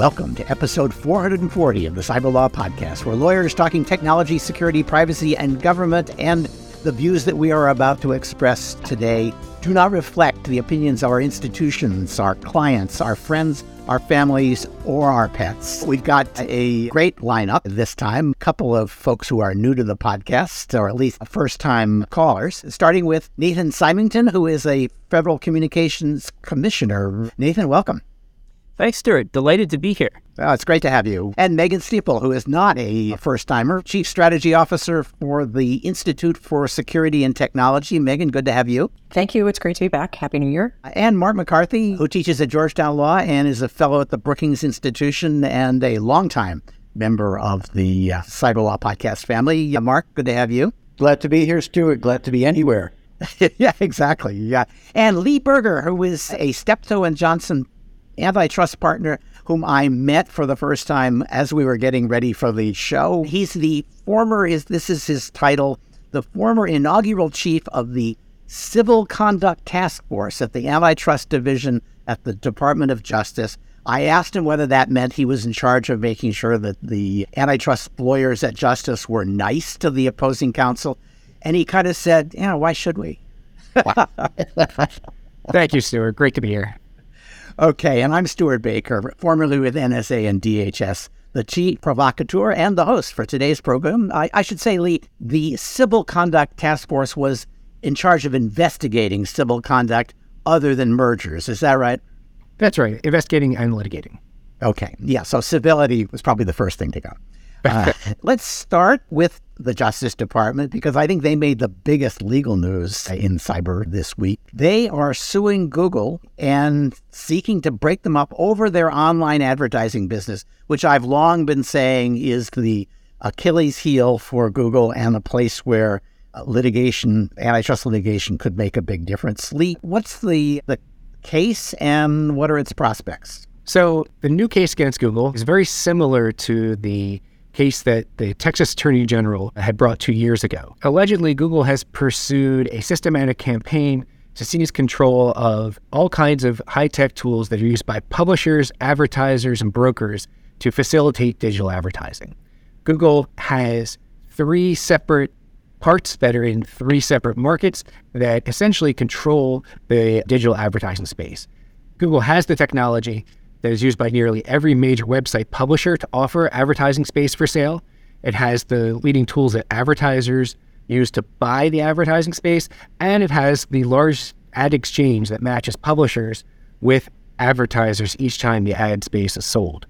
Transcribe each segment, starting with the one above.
Welcome to episode 440 of the Cyber Law Podcast, where lawyers talking technology, security, privacy, and government, and the views that we are about to express today do not reflect the opinions of our institutions, our clients, our friends, our families, or our pets. We've got a great lineup this time. A couple of folks who are new to the podcast, or at least first time callers, starting with Nathan Simington, who is a Federal Communications Commissioner. Nathan, welcome. Thanks, Stewart. Delighted to be here. Oh, it's great to have you. And Megan Stifel, who is not a first timer, Chief Strategy Officer for the Institute for Security and Technology. Megan, good to have you. Thank you. It's great to be back. Happy New Year. And Mark MacCarthy, who teaches at Georgetown Law and is a fellow at the Brookings Institution and a longtime member of the uh, Cyber Law Podcast family. Uh, Mark, good to have you. Glad to be here, Stewart. Glad to be anywhere. yeah, exactly. Yeah. And Lee Berger, who is a Steptoe and Johnson antitrust partner whom I met for the first time as we were getting ready for the show. He's the former is this is his title, the former inaugural chief of the Civil Conduct Task Force at the Antitrust Division at the Department of Justice. I asked him whether that meant he was in charge of making sure that the antitrust lawyers at Justice were nice to the opposing counsel. And he kind of said, Yeah, why should we? Thank you, Stewart. Great to be here. Okay, and I'm Stewart Baker, formerly with NSA and DHS, the chief provocateur and the host for today's program. I, I, should say, Lee, the Civil Conduct Task Force was in charge of investigating civil conduct other than mergers. Is that right? That's right, investigating and litigating. Okay, yeah, so civility was probably the first thing to go. Uh, let's start with the Justice Department because I think they made the biggest legal news in cyber this week. They are suing Google and seeking to break them up over their online advertising business, which I've long been saying is the Achilles heel for Google and a place where uh, litigation, antitrust litigation, could make a big difference. Lee, what's the, the case and what are its prospects? So, the new case against Google is very similar to the case that the Texas Attorney General had brought two years ago. Allegedly, Google has pursued a systematic campaign to seize control of all kinds of high tech tools that are used by publishers, advertisers, and brokers to facilitate digital advertising. Google has three separate parts that are in three separate markets that essentially control the digital advertising space. Google has the technology that is used by nearly every major website publisher to offer advertising space for sale. It has the leading tools that advertisers use to buy the advertising space, and it has the large ad exchange that matches publishers with advertisers each time the ad space is sold.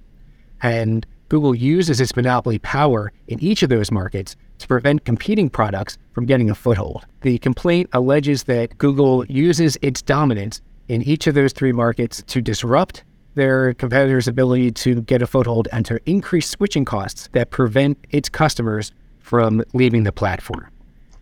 And Google uses its monopoly power in each of those markets to prevent competing products from getting a foothold. The complaint alleges that Google uses its dominance in each of those three markets to disrupt their competitors' ability to get a foothold and to increase switching costs that prevent its customers from leaving the platform.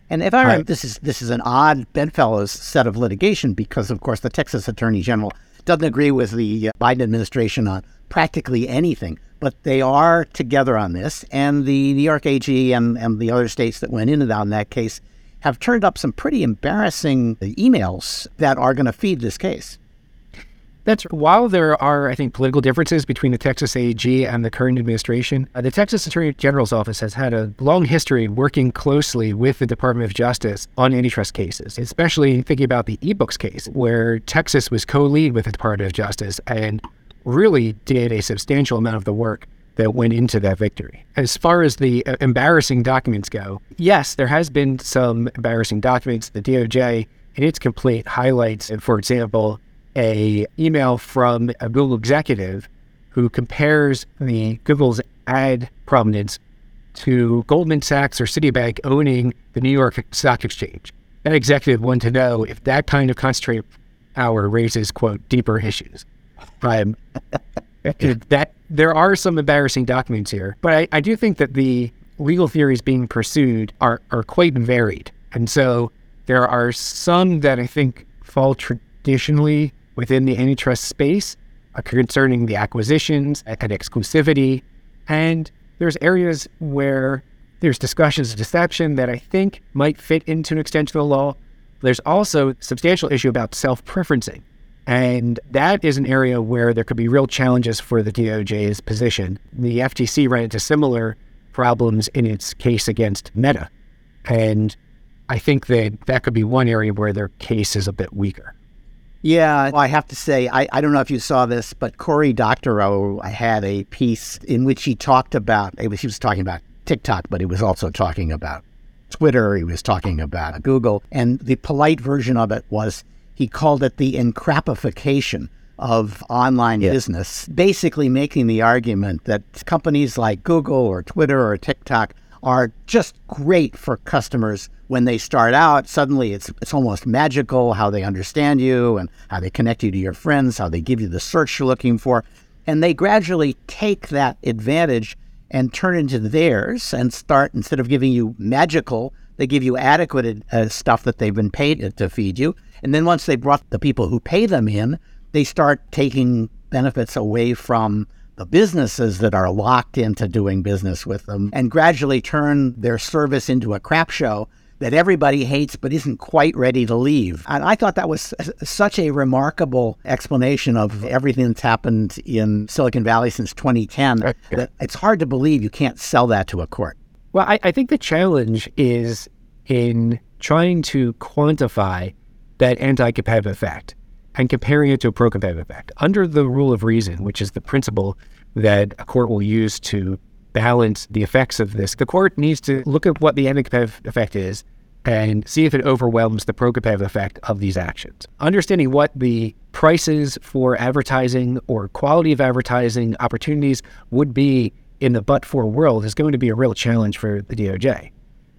And if I remember, this is this is an odd bedfellows set of litigation because, of course, the Texas Attorney General doesn't agree with the uh, Biden administration on practically anything, but they are together on this. And the New York AG and, and the other states that went in and out in that case have turned up some pretty embarrassing emails that are going to feed this case. That's while there are, I think, political differences between the Texas AG and the current administration, uh, the Texas Attorney General's office has had a long history working closely with the Department of Justice on antitrust cases, especially thinking about the ebooks case, where Texas was co lead with the Department of Justice and really did a substantial amount of the work that went into that victory. As far as the uh, embarrassing documents go, yes, there has been some embarrassing documents. The DOJ, in its complaint, highlights, for example, a email from a Google executive who compares the Google's ad prominence to Goldman Sachs or Citibank owning the New York Stock Exchange. That executive wanted to know if that kind of concentrated power raises quote deeper issues. Um, that there are some embarrassing documents here, but I, I do think that the legal theories being pursued are are quite varied, and so there are some that I think fall traditionally within the antitrust space uh, concerning the acquisitions and exclusivity. And there's areas where there's discussions of deception that I think might fit into an extension of the law. There's also substantial issue about self-preferencing And that is an area where there could be real challenges for the DOJ's position. The FTC ran into similar problems in its case against Meta. And I think that that could be one area where their case is a bit weaker. Yeah, well, I have to say, I, I don't know if you saw this, but Cory Doctorow had a piece in which he talked about, it was, he was talking about TikTok, but he was also talking about Twitter, he was talking about Google. And the polite version of it was he called it the encrapification of online yeah. business, basically making the argument that companies like Google or Twitter or TikTok are just great for customers when they start out. Suddenly, it's it's almost magical how they understand you and how they connect you to your friends, how they give you the search you're looking for, and they gradually take that advantage and turn into theirs and start instead of giving you magical, they give you adequate uh, stuff that they've been paid to feed you. And then once they brought the people who pay them in, they start taking benefits away from the businesses that are locked into doing business with them and gradually turn their service into a crap show that everybody hates but isn't quite ready to leave. And I thought that was such a remarkable explanation of everything that's happened in Silicon Valley since 2010 that it's hard to believe you can't sell that to a court. Well, I, I think the challenge is in trying to quantify that anti competitive effect and comparing it to a pro competitive effect. Under the rule of reason, which is the principle that a court will use to balance the effects of this, the court needs to look at what the anti competitive effect is and see if it overwhelms the pro competitive effect of these actions. Understanding what the prices for advertising or quality of advertising opportunities would be in the but for world is going to be a real challenge for the DOJ.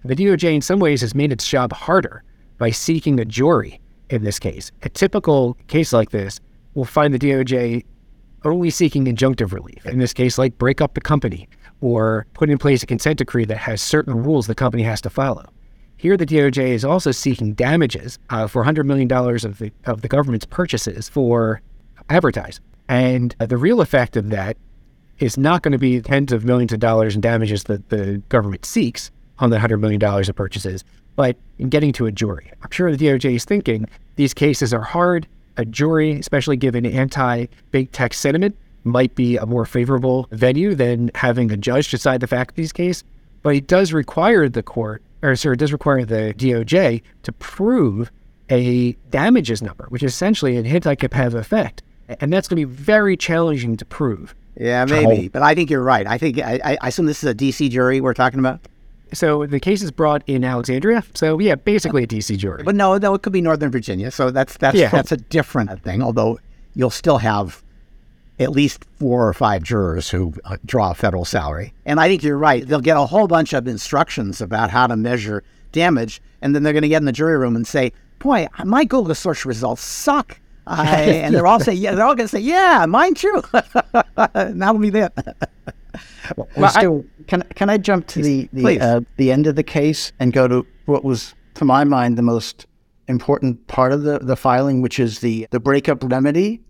The DOJ, in some ways, has made its job harder by seeking a jury in this case. A typical case like this will find the DOJ only seeking injunctive relief. In this case, like break up the company or put in place a consent decree that has certain rules the company has to follow. Here, the DOJ is also seeking damages uh, for $100 million of the, of the government's purchases for advertising. And uh, the real effect of that is not going to be tens of millions of dollars in damages that the government seeks on the $100 million of purchases, but in getting to a jury. I'm sure the DOJ is thinking these cases are hard. A jury, especially given anti big tech sentiment, might be a more favorable venue than having a judge decide the these cases. But it does require the court, or sorry, it does require the DOJ to prove a damages number, which is essentially an anti-competitive effect. And that's going to be very challenging to prove. Yeah, maybe. But I think you're right. I think I, I assume this is a DC jury we're talking about. So the case is brought in Alexandria. So yeah, basically a DC jury. But no, no, it could be Northern Virginia. So that's that's yeah. that's a different thing. Although you'll still have at least four or five jurors who uh, draw a federal salary. And I think you're right. They'll get a whole bunch of instructions about how to measure damage, and then they're going to get in the jury room and say, "Boy, my Google search results suck." I, and they're all say, "Yeah," they're all going to say, "Yeah, mine too." That'll be that. well, still, I, can can I jump to the the, uh, the end of the case and go to what was, to my mind, the most important part of the, the filing, which is the the breakup remedy,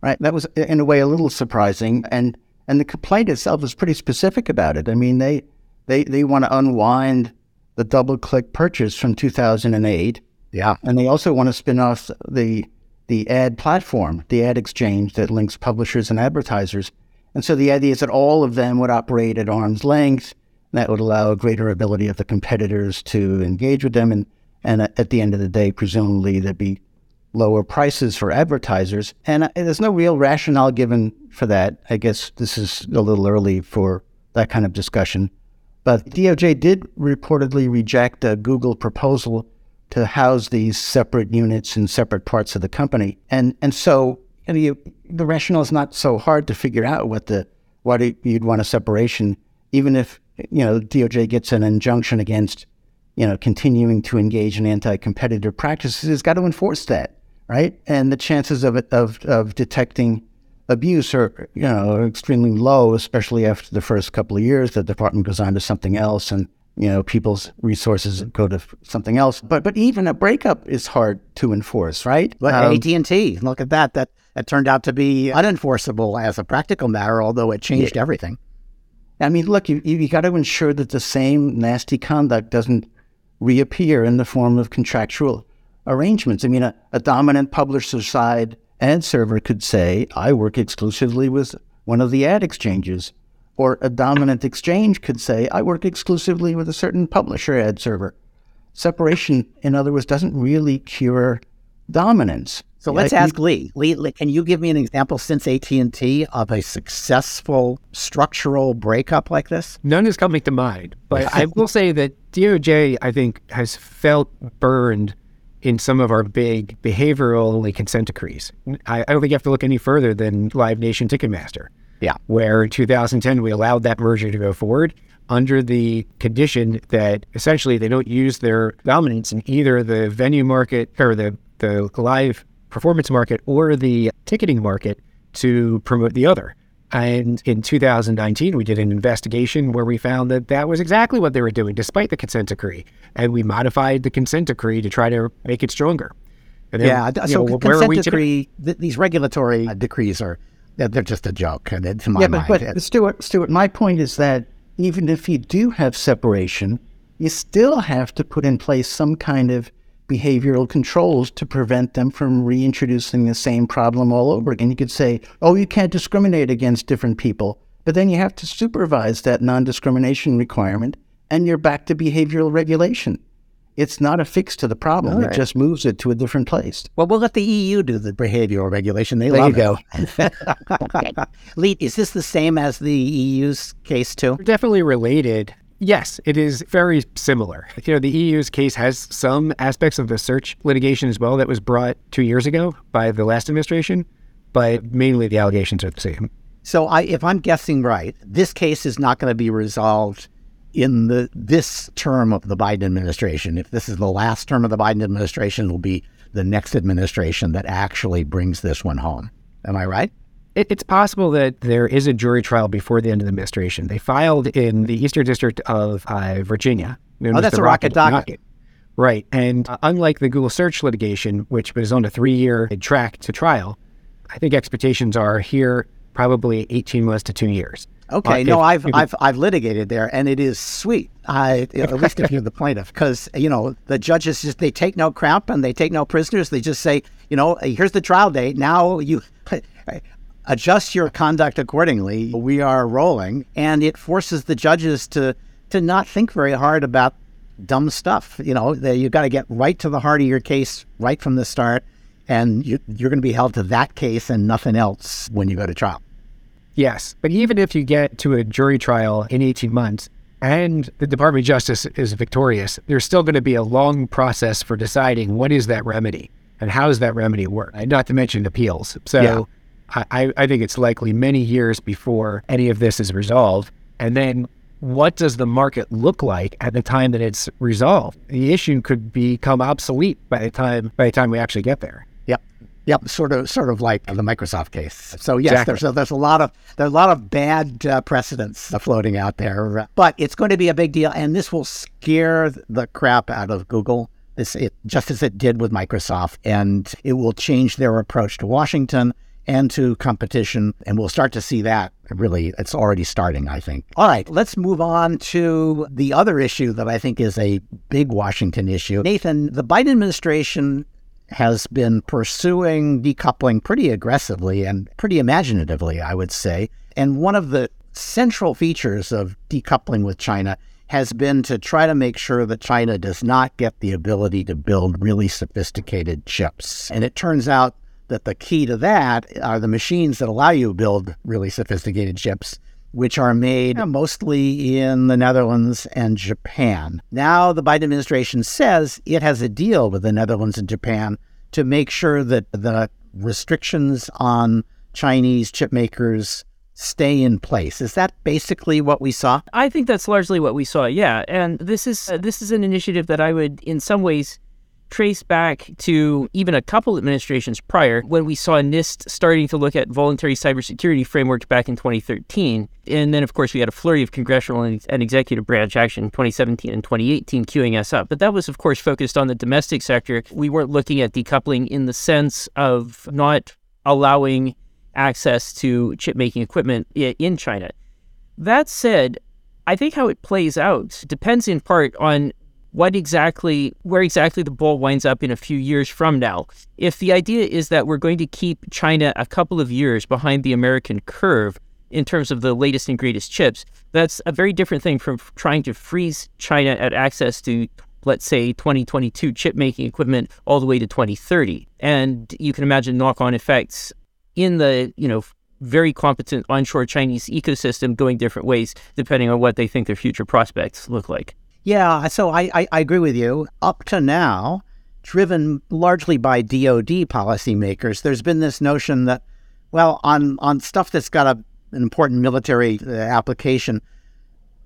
right? That was in a way a little surprising, and and the complaint itself is pretty specific about it. I mean, they they they want to unwind the DoubleClick purchase from 2008. Yeah, and they also want to spin off the the ad platform, the ad exchange that links publishers and advertisers and so the idea is that all of them would operate at arm's length. That would allow a greater ability of the competitors to engage with them. And, and at the end of the day, presumably there'd be lower prices for advertisers. And uh, there's no real rationale given for that. I guess this is a little early for that kind of discussion. But DOJ did reportedly reject a Google proposal to house these separate units in separate parts of the company. And, and so and you, the rationale is not so hard to figure out what the why you'd want a separation, even if you know DOJ gets an injunction against you know continuing to engage in anti-competitive practices. It's got to enforce that, right? And the chances of it of of detecting abuse are you know extremely low, especially after the first couple of years. The department goes on to something else, and you know people's resources go to something else. But but even a breakup is hard to enforce, right? But um, AT and T, look at that. That that turned out to be unenforceable as a practical matter, although it changed yeah. everything. I mean, look, you, you got to ensure that the same nasty conduct doesn't reappear in the form of contractual arrangements. I mean, a, a dominant publisher side ad server could say, I work exclusively with one of the ad exchanges. Or a dominant exchange could say, I work exclusively with a certain publisher ad server. Separation, in other words, doesn't really cure dominance. So let's ask Lee. Lee. Lee, can you give me an example since AT&T of a successful structural breakup like this? None is coming to mind, but I will say that DOJ, I think, has felt burned in some of our big behavioral consent decrees. I, I don't think you have to look any further than Live Nation Ticketmaster. Yeah. Where in 2010 we allowed that merger to go forward under the condition that essentially they don't use their dominance in either the venue market or the, the live performance market or the ticketing market to promote the other. And in 2019, we did an investigation where we found that that was exactly what they were doing, despite the consent decree. And we modified the consent decree to try to make it stronger. Then, yeah, so know, consent decree, th- these regulatory uh, decrees are they're just a joke. And to my yeah, but, mind, but Stewart, Stewart, my point is that even if you do have separation, you still have to put in place some kind of behavioral controls to prevent them from reintroducing the same problem all over again. You could say, oh, you can't discriminate against different people, but then you have to supervise that non discrimination requirement, and you're back to behavioral regulation. It's not a fix to the problem. Right. It just moves it to a different place. Well, we'll let the EU do the behavioral regulation. They there love you go. Lee, is this the same as the EU's case too? Definitely related. Yes, it is very similar. You know, the EU's case has some aspects of the search litigation as well that was brought two years ago by the last administration, but mainly the allegations are the same. So, I, if I'm guessing right, this case is not going to be resolved in the this term of the Biden administration. If this is the last term of the Biden administration, it will be the next administration that actually brings this one home. Am I right? It, it's possible that there is a jury trial before the end of the administration. They filed in the Eastern District of uh, Virginia. Oh, that's a rocket, rocket docket. Right. And uh, unlike the Google search litigation, which was on a three year track to trial, I think expectations are here probably 18 months to two years. Okay, uh, no, if, I've if, I've I've litigated there, and it is sweet. I at least if you're the plaintiff, because you know the judges just they take no crap and they take no prisoners. They just say, you know, here's the trial date. Now you adjust your conduct accordingly. We are rolling, and it forces the judges to to not think very hard about dumb stuff. You know, you've got to get right to the heart of your case right from the start, and you, you're going to be held to that case and nothing else when you go to trial. Yes, but even if you get to a jury trial in 18 months and the Department of Justice is victorious, there's still going to be a long process for deciding what is that remedy and how does that remedy work, not to mention appeals. So. Yeah I, I think it's likely many years before any of this is resolved. And then what does the market look like at the time that it's resolved? The issue could become obsolete by the time by the time we actually get there. Yep. Yep, sort of, sort of like the Microsoft case. So yes, exactly. there's a, there's a lot of there's a lot of bad uh, precedents floating out there, but it's going to be a big deal, and this will scare the crap out of Google. This it, just as it did with Microsoft, and it will change their approach to Washington and to competition. And we'll start to see that really, it's already starting, I think. All right, let's move on to the other issue that I think is a big Washington issue. Nathan, the Biden administration has been pursuing decoupling pretty aggressively and pretty imaginatively, I would say. And one of the central features of decoupling with China has been to try to make sure that China does not get the ability to build really sophisticated chips. And it turns out that the key to that are the machines that allow you to build really sophisticated chips, which are made mostly in the Netherlands and Japan. Now, the Biden administration says it has a deal with the Netherlands and Japan to make sure that the restrictions on Chinese chip makers stay in place. Is that basically what we saw? I think that's largely what we saw. Yeah, and this is uh, this is an initiative that I would in some ways trace back to even a couple administrations prior when we saw NIST starting to look at voluntary cybersecurity frameworks back in 2013. And then, of course, we had a flurry of congressional and, executive branch action in 2017 and 2018 queuing us up. But that was, of course, focused on the domestic sector. We weren't looking at decoupling in the sense of not allowing access to chip making equipment in China. That said, I think how it plays out depends in part on what exactly where exactly the ball winds up in a few years from now. If the idea is that we're going to keep China a couple of years behind the American curve in terms of the latest and greatest chips, that's a very different thing from trying to freeze China at access to let's say 2022 chip making equipment all the way to 2030. And you can imagine knock-on effects in the, you know, very competent onshore Chinese ecosystem going different ways depending on what they think their future prospects look like. Yeah, so I, I, I agree with you. Up to now, driven largely by DoD policymakers, there's been this notion that, well, on on stuff that's got a, an important military uh, application,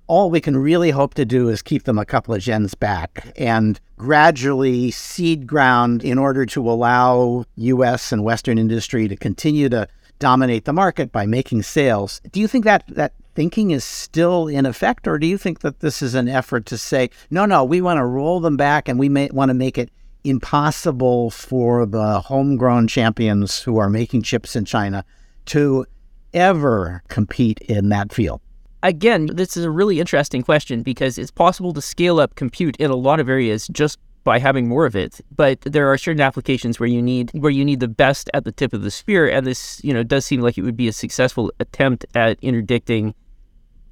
all we can really hope to do is keep them a couple of gens back and gradually seed ground in order to allow U.S. and Western industry to continue to dominate the market by making sales. Do you think that that thinking is still in effect, or do you think that this is an effort to say, no, no, we want to roll them back and we may want to make it impossible for the homegrown champions who are making chips in China to ever compete in that field? Again, this is a really interesting question because it's possible to scale up compute in a lot of areas just by having more of it. But there are certain applications where you need where you need the best at the tip of the spear, and this you know does seem like it would be a successful attempt at interdicting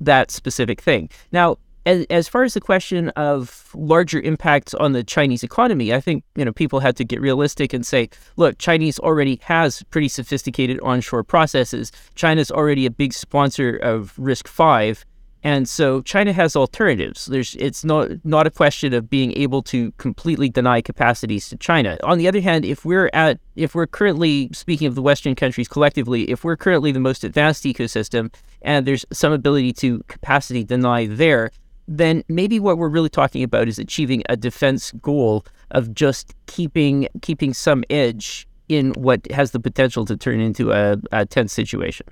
that specific thing. Now, as, as far as the question of larger impacts on the Chinese economy, I think you know people had to get realistic and say, look, Chinese already has pretty sophisticated onshore processes. China's already a big sponsor of RISC-V, and so China has alternatives. There's it's not not a question of being able to completely deny capacities to China. On the other hand, if we're at if we're currently speaking of the Western countries collectively, if we're currently the most advanced ecosystem and there's some ability to capacity deny there, then maybe what we're really talking about is achieving a defense goal of just keeping keeping some edge in what has the potential to turn into a, a tense situation.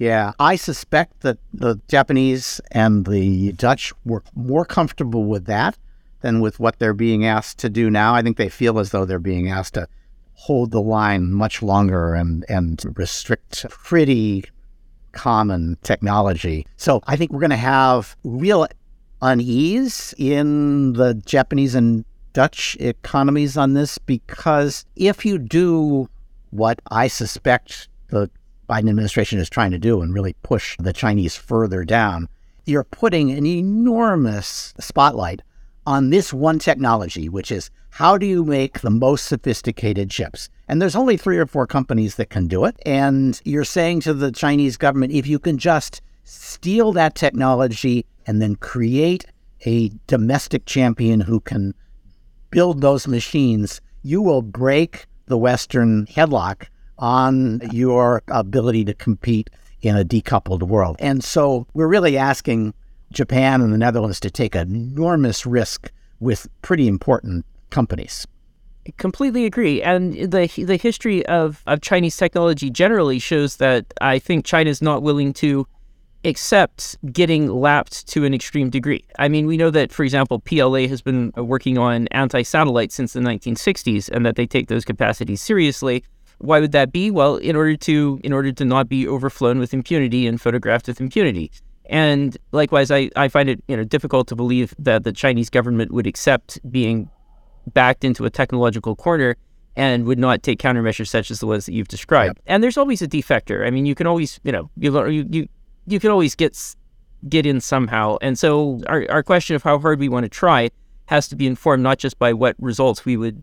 Yeah, I suspect that the Japanese and the Dutch were more comfortable with that than with what they're being asked to do now. I think they feel as though they're being asked to hold the line much longer and, and restrict pretty common technology. So I think we're going to have real unease in the Japanese and Dutch economies on this because if you do what I suspect the Biden administration is trying to do and really push the Chinese further down, you're putting an enormous spotlight on this one technology, which is how do you make the most sophisticated chips? And there's only three or four companies that can do it. And you're saying to the Chinese government, if you can just steal that technology and then create a domestic champion who can build those machines, you will break the Western headlock on your ability to compete in a decoupled world. And so we're really asking Japan and the Netherlands to take enormous risk with pretty important companies. I completely agree. And the the history of, of Chinese technology generally shows that I think China is not willing to accept getting lapped to an extreme degree. I mean, we know that, for example, PLA has been uh, working on anti satellite since the 1960s and that they take those capacities seriously. Why would that be? Well, in order to in order to not be overflown with impunity and photographed with impunity. And likewise, I, I find it you know difficult to believe that the Chinese government would accept being backed into a technological corner and would not take countermeasures such as the ones that you've described. Yep. And there's always a defector. I mean, you can always you know you you you, you can always get get in somehow. And so our our question of how hard we want to try has to be informed not just by what results we would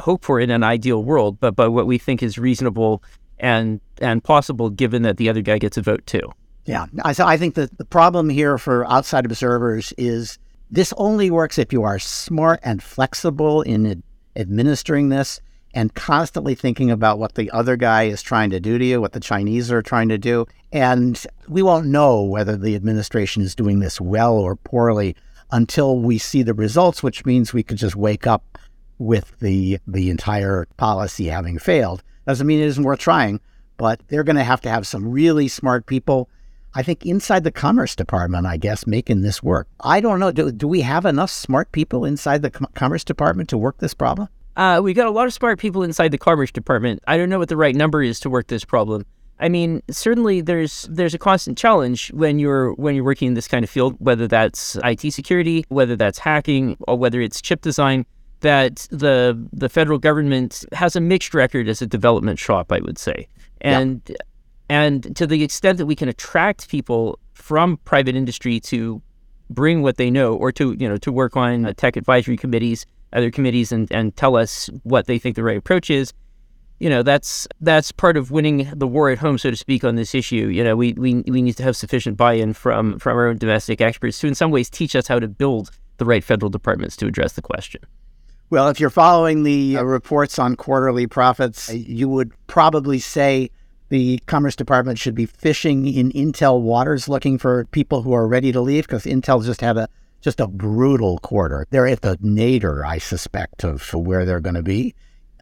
hope for in an ideal world, but but what we think is reasonable and and possible given that the other guy gets a vote too. Yeah, I, so I think that the problem here for outside observers is this only works if you are smart and flexible in ad- administering this and constantly thinking about what the other guy is trying to do to you, what the Chinese are trying to do. And we won't know whether the administration is doing this well or poorly until we see the results, which means we could just wake up with the the entire policy having failed. Doesn't mean it isn't worth trying, but they're going to have to have some really smart people. I think inside the Commerce Department, I guess, making this work. I don't know. Do, do we have enough smart people inside the Com- Commerce Department to work this problem? Uh, we got a lot of smart people inside the Commerce Department. I don't know what the right number is to work this problem. I mean, certainly there's there's a constant challenge when you're when you're working in this kind of field, whether that's IT security, whether that's hacking, or whether it's chip design. That the the federal government has a mixed record as a development shop, I would say, and yeah. and to the extent that we can attract people from private industry to bring what they know, or to you know to work on tech advisory committees, other committees, and and tell us what they think the right approach is you know that's that's part of winning the war at home, so to speak, on this issue. You know, we we, we need to have sufficient buy-in from from our own domestic experts to, in some ways, teach us how to build the right federal departments to address the question. Well, if you're following the uh, reports on quarterly profits, you would probably say the Commerce Department should be fishing in Intel waters, looking for people who are ready to leave, because Intel just had a just a brutal quarter. They're at the nadir, I suspect, of where they're going to be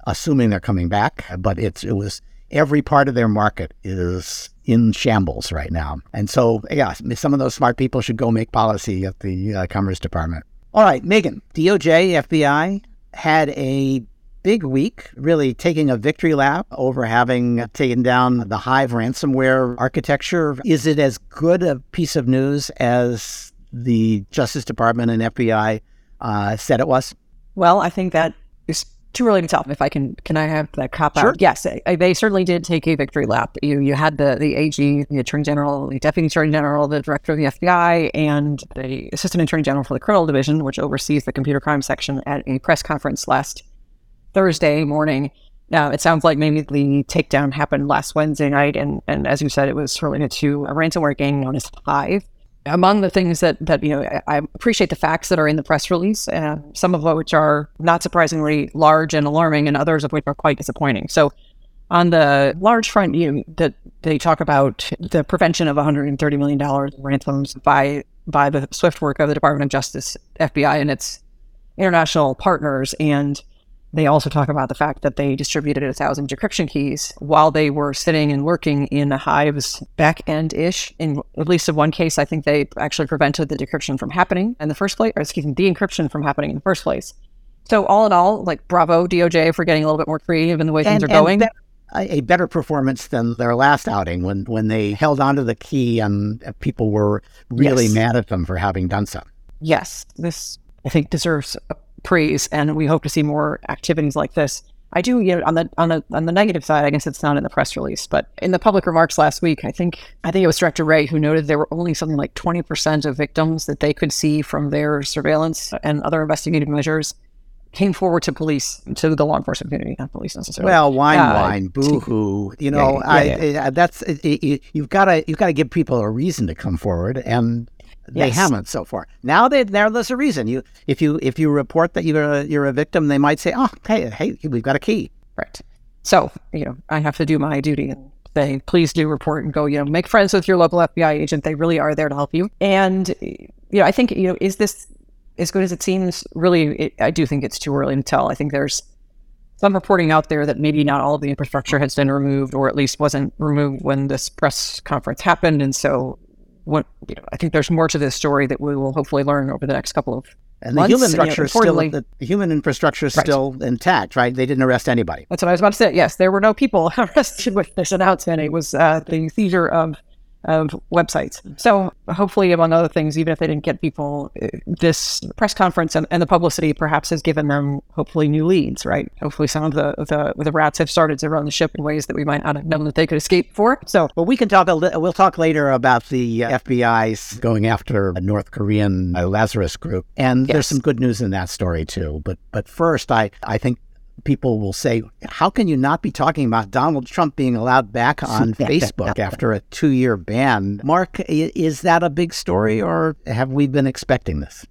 assuming they're coming back. But it's it was every part of their market is in shambles right now. And so, yeah, some of those smart people should go make policy at the uh, Commerce Department. All right, Megan, DOJ, FBI had a big week, really taking a victory lap over having taken down the Hive ransomware architecture. Is it as good a piece of news as the Justice Department and FBI uh, said it was? Well, I think that too early to tell. If I can, can I have that cop out? sure. Yes, they certainly did take a victory lap. You you had the the AG, the Attorney General, the Deputy Attorney General, the Director of the FBI, and the Assistant Attorney General for the Criminal Division, which oversees the computer crime section, at a press conference last Thursday morning. Now it sounds like maybe the takedown happened last Wednesday night, and and as you said, it was related to a ransomware gang known as Hive among the things that that you know I, appreciate the facts that are in the press release, uh, some of which are not surprisingly large and alarming, and others of which are quite disappointing. So, on the large front, you know, that they talk about the prevention of 130 million dollars ransoms by by the swift work of the Department of Justice, FBI, and its international partners, and they also talk about the fact that they distributed a thousand decryption keys while they were sitting and working in the Hive's back end ish. In at least in one case, I think they actually prevented the decryption from happening in the first place, or excuse me, the encryption from happening in the first place. So all in all, like bravo DOJ for getting a little bit more creative in the way and, things are going. Be- a better performance than their last outing when when they held onto the key and people were really yes. mad at them for having done so. Yes, this I think deserves praise, and we hope to see more activities like this. I do, you know, on the on the on the negative side, I guess it's not in the press release, but in the public remarks last week, I think I think it was Director Wray who noted there were only something like twenty percent of victims that they could see from their surveillance and other investigative measures came forward to police to the law enforcement community, not police necessarily. Well, wine, uh, whine, boo hoo. You know, yeah, yeah, yeah. I, that's it, it, you've got to you've got to give people a reason to come forward, and they yes. haven't so far. Now they now there's a reason. You if you if you report that you're a, you're a victim, they might say, "Oh, hey, hey, we've got a key." Right. So you know, I have to do my duty and say, please do report and go. You know, make friends with your local FBI agent. They really are there to help you. And you know, I think you know, is this as good as it seems? Really, it, I do think it's too early to tell. I think there's some reporting out there that maybe not all of the infrastructure has been removed, or at least wasn't removed when this press conference happened, and so what you know, I think there's more to this story that we will hopefully learn over the next couple of and the human infrastructure is still the, the, human infrastructure is right. still intact, right? They didn't arrest anybody. That's what I was about to say. Yes, there were no people arrested with this announcement. It was uh, the seizure of of websites. So hopefully, among other things, even if they didn't get people, uh, this press conference and, and, the publicity perhaps has given them hopefully new leads, right? Hopefully, some of the, the the rats have started to run the ship in ways that we might not have known that they could escape for. So, well, we can talk. A li- we'll talk later about the uh, FBI's going after a North Korean uh, Lazarus group, and yes. there's some good news in that story too. But but first, I I think people will say, How can you not be talking about Donald Trump being allowed back on Facebook after a two year ban? Mark, is that a big story or have we been expecting this?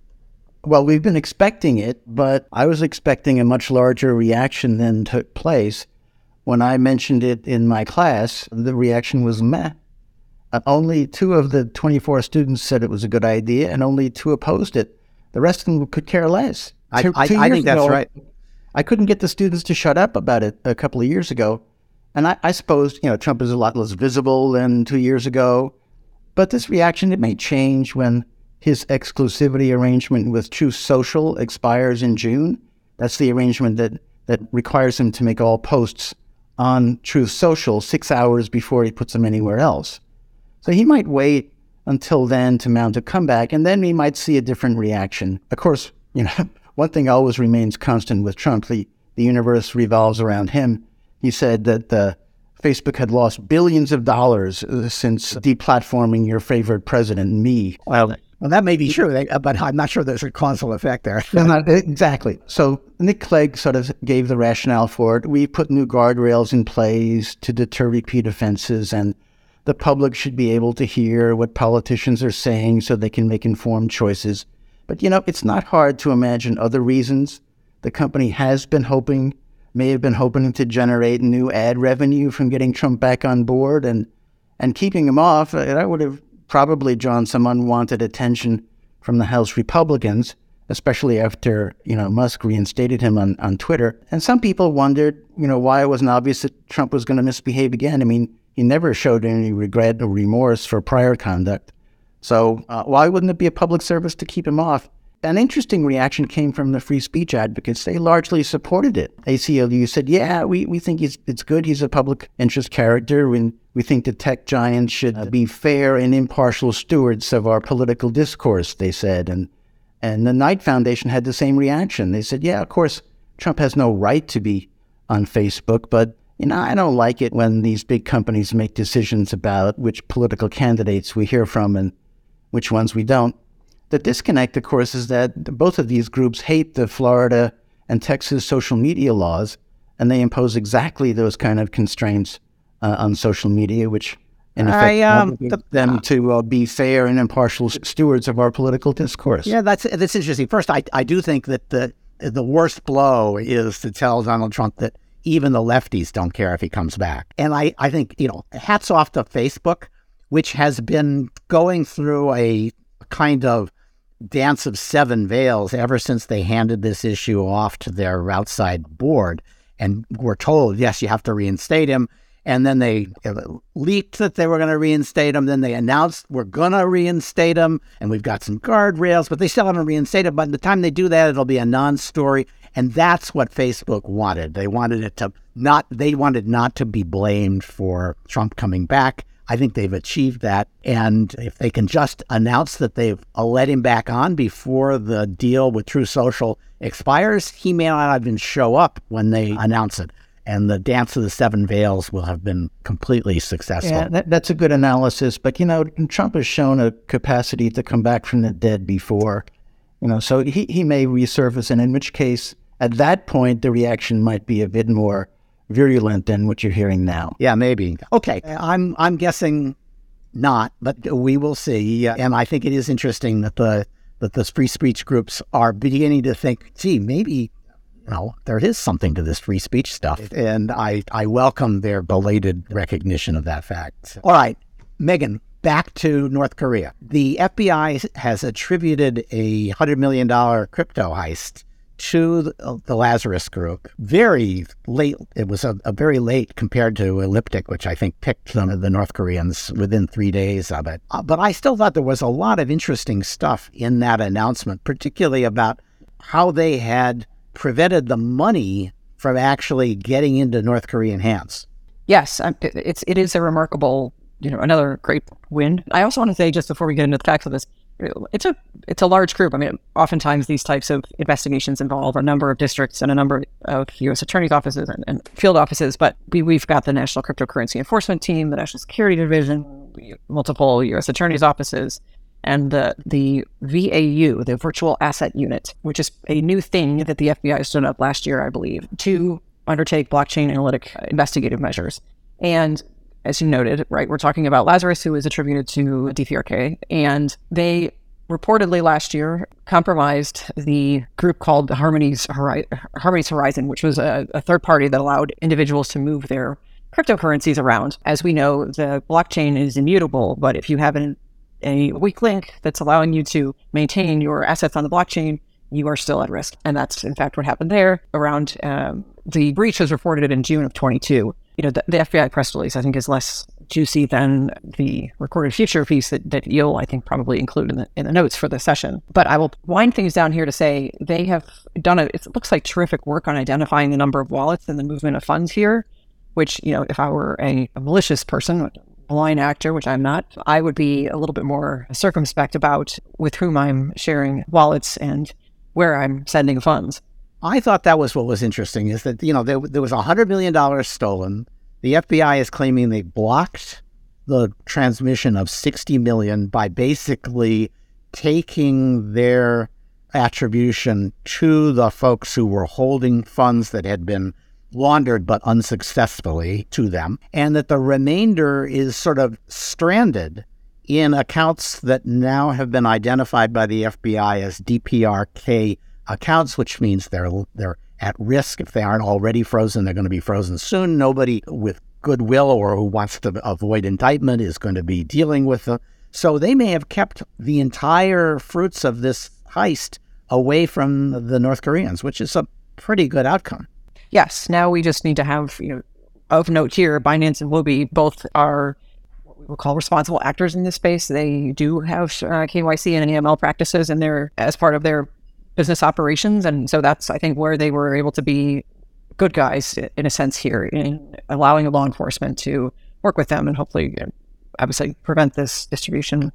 Well, we've been expecting it, but I was expecting a much larger reaction than took place. When I mentioned it in my class, the reaction was meh. Uh, only two of the 24 students said it was a good idea, and only two opposed it. The rest of them could care less. I, two, I, two I think that's ago, right. I couldn't get the students to shut up about it a couple of years ago. And I, I suppose, you know, Trump is a lot less visible than two years ago. But this reaction, it may change when his exclusivity arrangement with Truth Social expires in June. That's the arrangement that, that requires him to make all posts on Truth Social six hours before he puts them anywhere else. So he might wait until then to mount a comeback, and then we might see a different reaction. Of course, you know, one thing always remains constant with Trump: the the universe revolves around him. He said that the Facebook had lost billions of dollars uh, since deplatforming your favorite president, me. Well, well, that may be true, eh, but I'm not sure there's a causal effect there. no, not eh, exactly. So Nick Clegg sort of gave the rationale for it. We put new guardrails in place to deter repeat offenses, and the public should be able to hear what politicians are saying so they can make informed choices. But you know, it's not hard to imagine other reasons. The company has been hoping may have been hoping to generate new ad revenue from getting Trump back on board and and keeping him off. Uh, that would have probably drawn some unwanted attention from the House Republicans, especially after you know Musk reinstated him on, on Twitter. And some people wondered, you know, why it wasn't obvious that Trump was going to misbehave again. I mean, he never showed any regret or remorse for prior conduct. So uh, why wouldn't it be a public service to keep him off? An interesting reaction came from the free speech advocates. They largely supported it. ACLU said, yeah, we, we think it's good. He's a public interest character. And we think the tech giants should uh, be fair and impartial stewards of our political discourse, they said. And, and the Knight Foundation had the same reaction. They said, yeah, of course, Trump has no right to be on Facebook, but you know, I don't like it when these big companies make decisions about which political candidates we hear from and which ones we don't. The disconnect, of course, is that both of these groups hate the Florida and Texas social media laws, and they impose exactly those kind of constraints uh, on social media, which in effect I, um, the, them to uh, be fair and impartial stewards of our political discourse. Yeah, that's that's interesting. First, I I do think that the the worst blow is to tell Donald Trump that even the lefties don't care if he comes back. And I, I think, you know, hats off to Facebook, which has been going through a kind of dance of seven veils ever since they handed this issue off to their outside board and were told, yes, you have to reinstate him. And then they uh, leaked that they were going to reinstate him. Then they announced we're going to reinstate him, and we've got some guardrails, but they still haven't reinstated. By the time they do that, it'll be a non-story, and that's what Facebook wanted. They wanted it to not. They wanted not to be blamed for Trump coming back. I think they've achieved that. And if they can just announce that they've uh, let him back on before the deal with Truth Social expires, he may not even show up when they announce it. And the Dance of the Seven Veils will have been completely successful. Yeah, that, that's a good analysis. But, you know, Trump has shown a capacity to come back from the dead before. You know, so he, he may resurface, and in which case, at that point, the reaction might be a bit more virulent than what you're hearing now. Yeah, maybe. Okay, I'm I'm guessing not, but we will see. And I think it is interesting that the that the free speech groups are beginning to think, gee, maybe you know, there is something to this free speech stuff. And I, I welcome their belated recognition of that fact. All right, Megan, back to North Korea. The FBI has attributed a $100 million crypto heist to the Lazarus group very late. It was a, a, very late compared to Elliptic, which I think picked some of the North Koreans within three days of it. Uh, but I still thought there was a lot of interesting stuff in that announcement, particularly about how they had prevented the money from actually getting into North Korean hands. Yes, it's it is a remarkable, you know, another great win. I also want to say just before we get into the facts of this, it's a it's a large group. I mean, oftentimes these types of investigations involve a number of districts and a number of U.S. attorneys' offices and, and field offices. But we, we've got the National Cryptocurrency Enforcement Team, the National Security Division, multiple U.S. attorneys' offices, and the the VAU, the Virtual Asset Unit, which is a new thing that the FBI stood up last year, I believe, to undertake blockchain analytic investigative measures. And as you noted, right, we're talking about Lazarus, who is attributed to DPRK, and they reportedly last year compromised the group called Harmony's, Hori- Harmony's Horizon, which was a, a third party that allowed individuals to move their cryptocurrencies around. As we know, the blockchain is immutable, but if you have an, a weak link that's allowing you to maintain your assets on the blockchain, you are still at risk. And that's, in fact, what happened there. Around um, the breach was reported in June of 22 you know, the, the, FBI press release, I think, is less juicy than the recorded future piece that, that you'll, I think, probably include in the, in the notes for the session. But I will wind things down here to say they have done a, it looks like terrific work on identifying the number of wallets and the movement of funds here, which, you know, if I were a, a malicious person, a line actor, which I'm not, I would be a little bit more circumspect about with whom I'm sharing wallets and where I'm sending funds. I thought that was what was interesting is that, you know, there, there was $100 million stolen. The FBI is claiming they blocked the transmission of 60 million by basically taking their attribution to the folks who were holding funds that had been laundered but unsuccessfully to them, and that the remainder is sort of stranded in accounts that now have been identified by the FBI as DPRK accounts, which means they're they're at risk if they aren't already frozen. They're going to be frozen soon. Nobody with goodwill or who wants to avoid indictment is going to be dealing with them. So they may have kept the entire fruits of this heist away from the North Koreans, which is a pretty good outcome. Yes. Now we just need to have, you know, of note here, Binance and Huobi both are we call responsible actors in this space. They do have uh, KYC and AML practices in their as part of their business operations, and so that's I think where they were able to be good guys in a sense here in allowing law enforcement to work with them and hopefully, obviously, prevent this distribution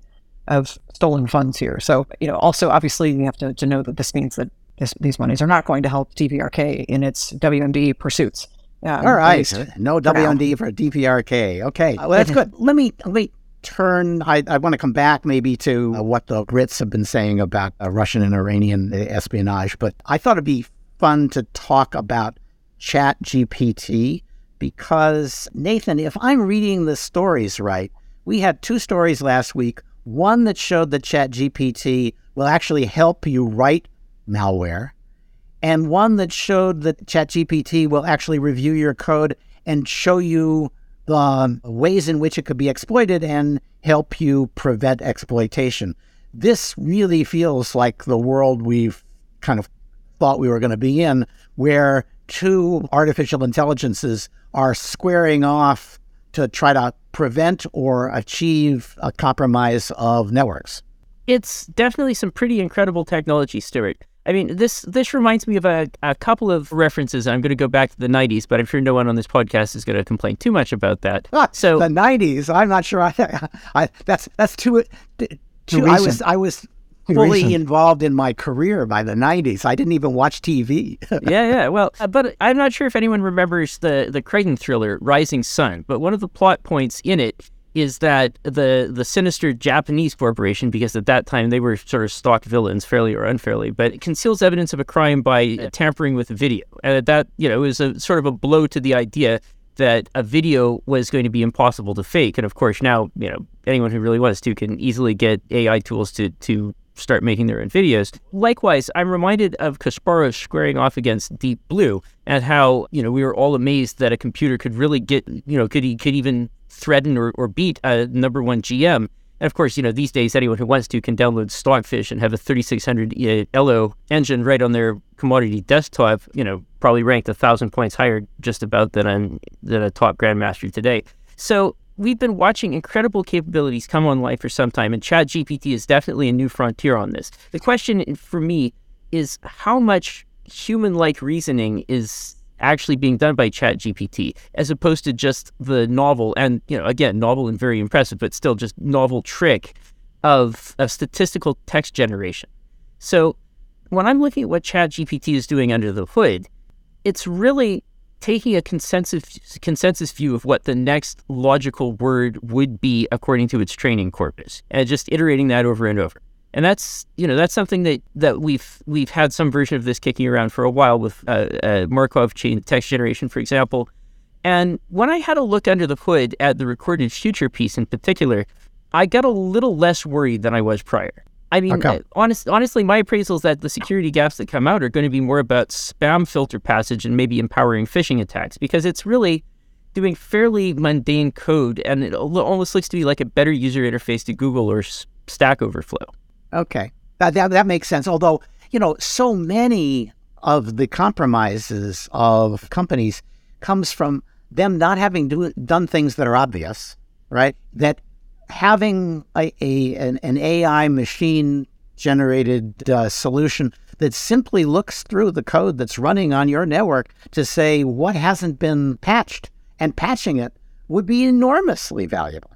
of stolen funds here. So, you know, also obviously you have to, to know that this means that this, these monies are not going to help DPRK in its WMD pursuits. Um, All right, no WMD for DPRK. Okay, well that's good. Let me let me turn. I, I want to come back maybe to uh, what the Brits have been saying about uh, Russian and Iranian espionage, but I thought it'd be fun to talk about Chat GPT because Nathan, if I'm reading the stories right, we had two stories last week one that showed that ChatGPT will actually help you write malware, and one that showed that ChatGPT will actually review your code and show you the ways in which it could be exploited and help you prevent exploitation. This really feels like the world we've kind of thought we were going to be in, where two artificial intelligences are squaring off to try to prevent or achieve a compromise of networks. It's definitely some pretty incredible technology, Stewart. I mean, this this reminds me of a, a couple of references. I'm going to go back to the 90s, but I'm sure no one on this podcast is going to complain too much about that. Ah, so the 90s, I'm not sure. I, I that's that's too. too I was I was fully recent. involved in my career by the 90s. I didn't even watch TV. yeah, yeah. Well, uh, but I'm not sure if anyone remembers the, the Crichton thriller, Rising Sun. But one of the plot points in it is that the the sinister Japanese corporation, because at that time they were sort of stock villains, fairly or unfairly, but conceals evidence of a crime by tampering with video. And that, you know, is a sort of a blow to the idea that a video was going to be impossible to fake. And of course, now, you know, anyone who really wants to can easily get AI tools to to start making their own videos. Likewise, I'm reminded of Kasparov squaring off against Deep Blue and how, you know, we were all amazed that a computer could really get, you know, could, he could even threaten or, or beat a number one GM. And of course, you know, these days, anyone who wants to can download Stockfish and have a 3600 Elo uh, engine right on their commodity desktop, you know, probably ranked a thousand points higher just about than, than a top grandmaster today. So we've been watching incredible capabilities come online for some time, and ChatGPT is definitely a new frontier on this. The question for me is how much human-like reasoning is actually being done by ChatGPT, as opposed to just the novel and you know again novel and very impressive, but still just novel trick of, of statistical text generation. So when I'm looking at what ChatGPT is doing under the hood, it's really taking a consensus consensus view of what the next logical word would be according to its training corpus, and just iterating that over and over. And that's you know that's something that, that we've we've had some version of this kicking around for a while with uh, uh, Markov chain text generation, for example. And when I had a look under the hood at the recorded future piece in particular, I got a little less worried than I was prior. I mean, okay. Uh, honest, honestly, my appraisal is that the security gaps that come out are going to be more about spam filter passage and maybe empowering phishing attacks because it's really doing fairly mundane code and it almost looks to be like a better user interface to Google or Stack Overflow. Okay, that, that, that makes sense. Although, you know, so many of the compromises of companies comes from them not having do, done things that are obvious, right? That having a, a an, an, AI machine generated uh, solution that simply looks through the code that's running on your network to say what hasn't been patched and patching it would be enormously valuable.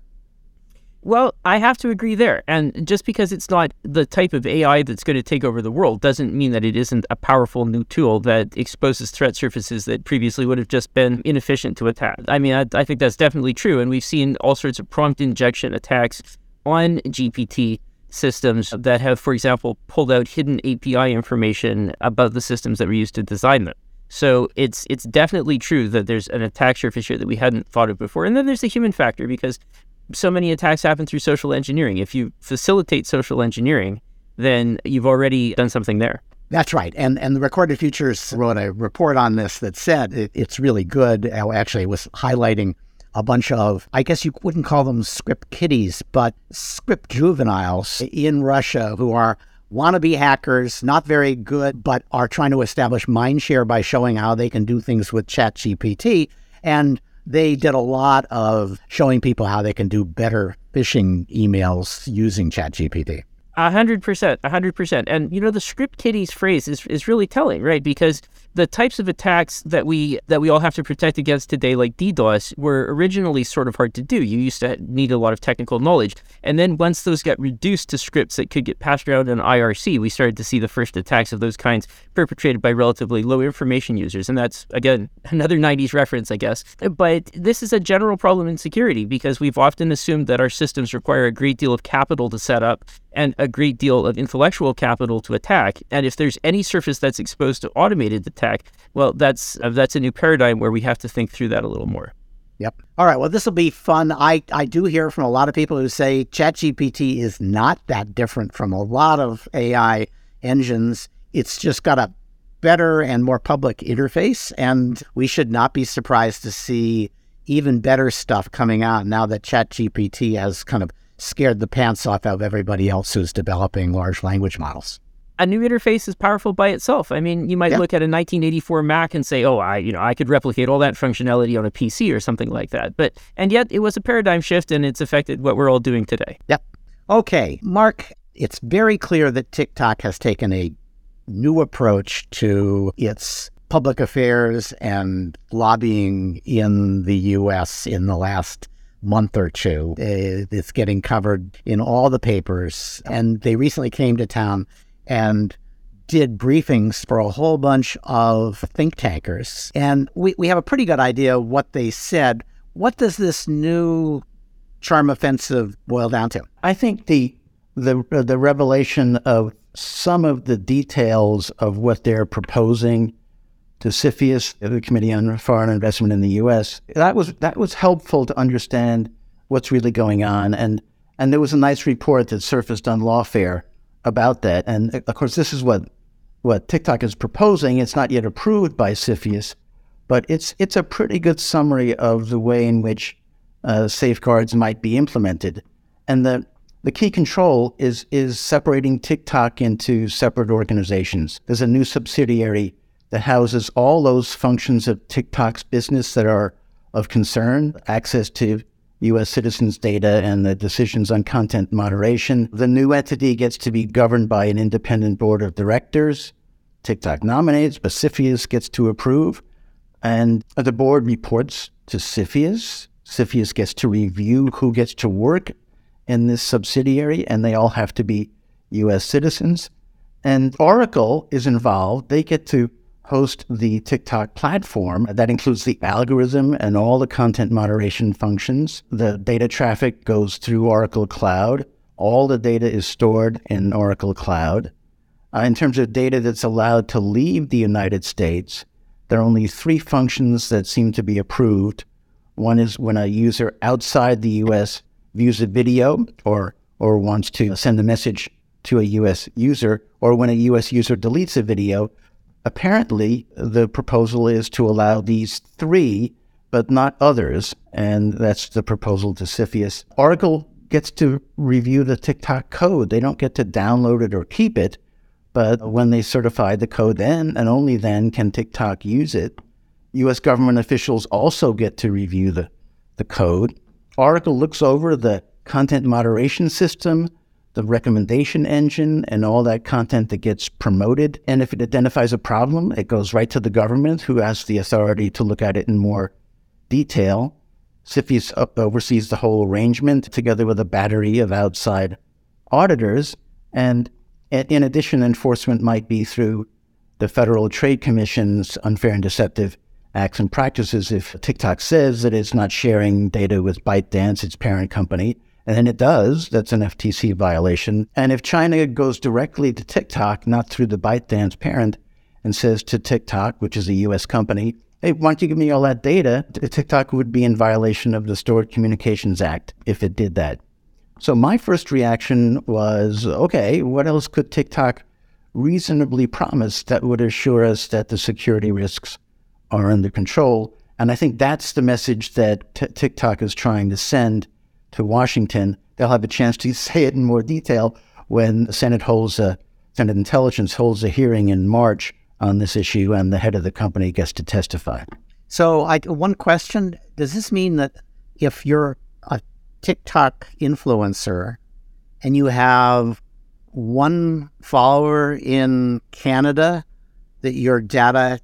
Well, I have to agree there. And just because it's not the type of AI that's going to take over the world doesn't mean that it isn't a powerful new tool that exposes threat surfaces that previously would have just been inefficient to attack. I mean, I, I think that's definitely true. And we've seen all sorts of prompt injection attacks on GPT systems that have, for example, pulled out hidden API information about the systems that were used to design them. So it's it's definitely true that there's an attack surface here that we hadn't thought of before. And then there's the human factor because so many attacks happen through social engineering. If you facilitate social engineering, then you've already done something there. That's right. And and the Recorded Futures wrote a report on this that said it, it's really good. Actually, it was highlighting a bunch of, I guess you wouldn't call them script kiddies, but script juveniles in Russia who are wannabe hackers, not very good, but are trying to establish mindshare by showing how they can do things with ChatGPT. And they did a lot of showing people how they can do better phishing emails using ChatGPT. A hundred percent, a hundred percent. And you know, the script kiddies phrase is, is really telling, right? Because the types of attacks that we that we all have to protect against today, like DDoS, were originally sort of hard to do. You used to need a lot of technical knowledge, and then once those got reduced to scripts that could get passed around in IRC, we started to see the first attacks of those kinds perpetrated by relatively low information users. And that's again another '90s reference, I guess. But this is a general problem in security because we've often assumed that our systems require a great deal of capital to set up and a great deal of intellectual capital to attack. And if there's any surface that's exposed to automated attack, well, that's uh, that's a new paradigm where we have to think through that a little more. Yep. All right. Well, this will be fun. I, I do hear from a lot of people who say ChatGPT is not that different from a lot of AI engines. It's just got a better and more public interface. And we should not be surprised to see even better stuff coming out now that ChatGPT has kind of scared the pants off of everybody else who's developing large language models. A new interface is powerful by itself. I mean, you might yeah. look at a 1984 Mac and say, "Oh, I, you know, I could replicate all that functionality on a PC or something like that." But and yet it was a paradigm shift and it's affected what we're all doing today. Yep. Okay, Mark, it's very clear that TikTok has taken a new approach to its public affairs and lobbying in the US in the last month or two. Uh, it's getting covered in all the papers. And they recently came to town and did briefings for a whole bunch of think tankers. And we, we have a pretty good idea what they said. What does this new charm offensive boil down to? I think the the the revelation of some of the details of what they're proposing to CFIUS, the Committee on Foreign Investment in the U.S. That was that was helpful to understand what's really going on, and and there was a nice report that surfaced on Lawfare about that. And of course, this is what what TikTok is proposing. It's not yet approved by CFIUS, but it's it's a pretty good summary of the way in which uh, safeguards might be implemented, and the the key control is is separating TikTok into separate organizations. There's a new subsidiary that houses all those functions of TikTok's business that are of concern access to U.S. citizens' data and the decisions on content moderation. The new entity gets to be governed by an independent board of directors. TikTok nominates, but CFIUS gets to approve. And the board reports to CFIUS. CFIUS gets to review who gets to work in this subsidiary, and they all have to be U.S. citizens. And Oracle is involved. They get to host the TikTok platform. That includes the algorithm and all the content moderation functions. The data traffic goes through Oracle Cloud. All the data is stored in Oracle Cloud. Uh, in terms of data that's allowed to leave the United States, there are only three functions that seem to be approved. One is when a user outside the US views a video or, or wants to send a message to a US user, or when a US user deletes a video, apparently the proposal is to allow these three, but not others. And that's the proposal to CFIUS. Oracle gets to review the TikTok code. They don't get to download it or keep it. But when they certify the code, then and only then can TikTok use it. US government officials also get to review the, the code. Oracle looks over the content moderation system the recommendation engine and all that content that gets promoted. And if it identifies a problem, it goes right to the government who has the authority to look at it in more detail. CFIUS oversees the whole arrangement together with a battery of outside auditors. And in addition, enforcement might be through the Federal Trade Commission's unfair and deceptive acts and practices. If TikTok says that it's not sharing data with ByteDance, its parent company, and then it does, that's an FTC violation. And if China goes directly to TikTok, not through the ByteDance parent, and says to TikTok, which is a US company, hey, why don't you give me all that data? TikTok would be in violation of the Stored Communications Act if it did that. So my first reaction was, okay, what else could TikTok reasonably promise that would assure us that the security risks are under control? And I think that's the message that t- TikTok is trying to send to Washington. They'll have a chance to say it in more detail when the Senate holds a Senate Intelligence holds a hearing in March on this issue, and the head of the company gets to testify. So, I, one question: Does this mean that if you're a TikTok influencer and you have one follower in Canada, that your data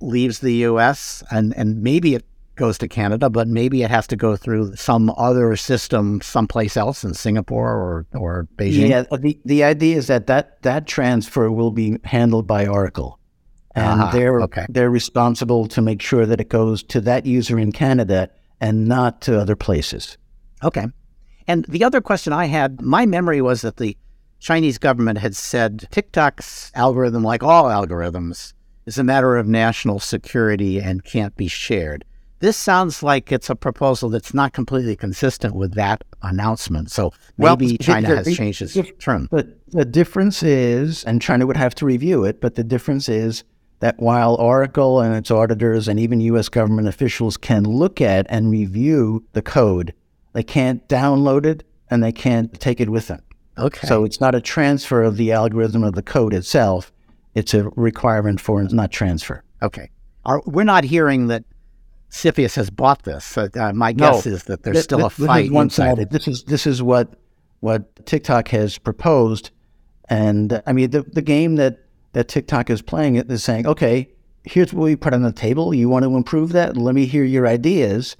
leaves the U.S. and and maybe it goes to Canada, but maybe it has to go through some other system someplace else in Singapore or, or Beijing. Yeah, the, the idea is that, that that transfer will be handled by Oracle. And uh-huh. they're okay. they're responsible to make sure that it goes to that user in Canada and not to other places. Okay. And the other question I had, my memory was that the Chinese government had said TikTok's algorithm, like all algorithms, is a matter of national security and can't be shared. This sounds like it's a proposal that's not completely consistent with that announcement. So maybe well, China has changed its tune. But the difference is, and China would have to review it, but the difference is that while Oracle and its auditors and even US government officials can look at and review the code, they can't download it and they can't take it with them. Okay. So it's not a transfer of the algorithm of the code itself. It's a requirement for not transfer. Okay. Are, we're not hearing that CFIUS has bought this. Uh, uh, my guess no, is that there's still a fight inside it. This is this is what what TikTok has proposed, and I mean the the game that that TikTok is playing it is saying, okay, here's what we put on the table. You want to improve that? Let me hear your ideas,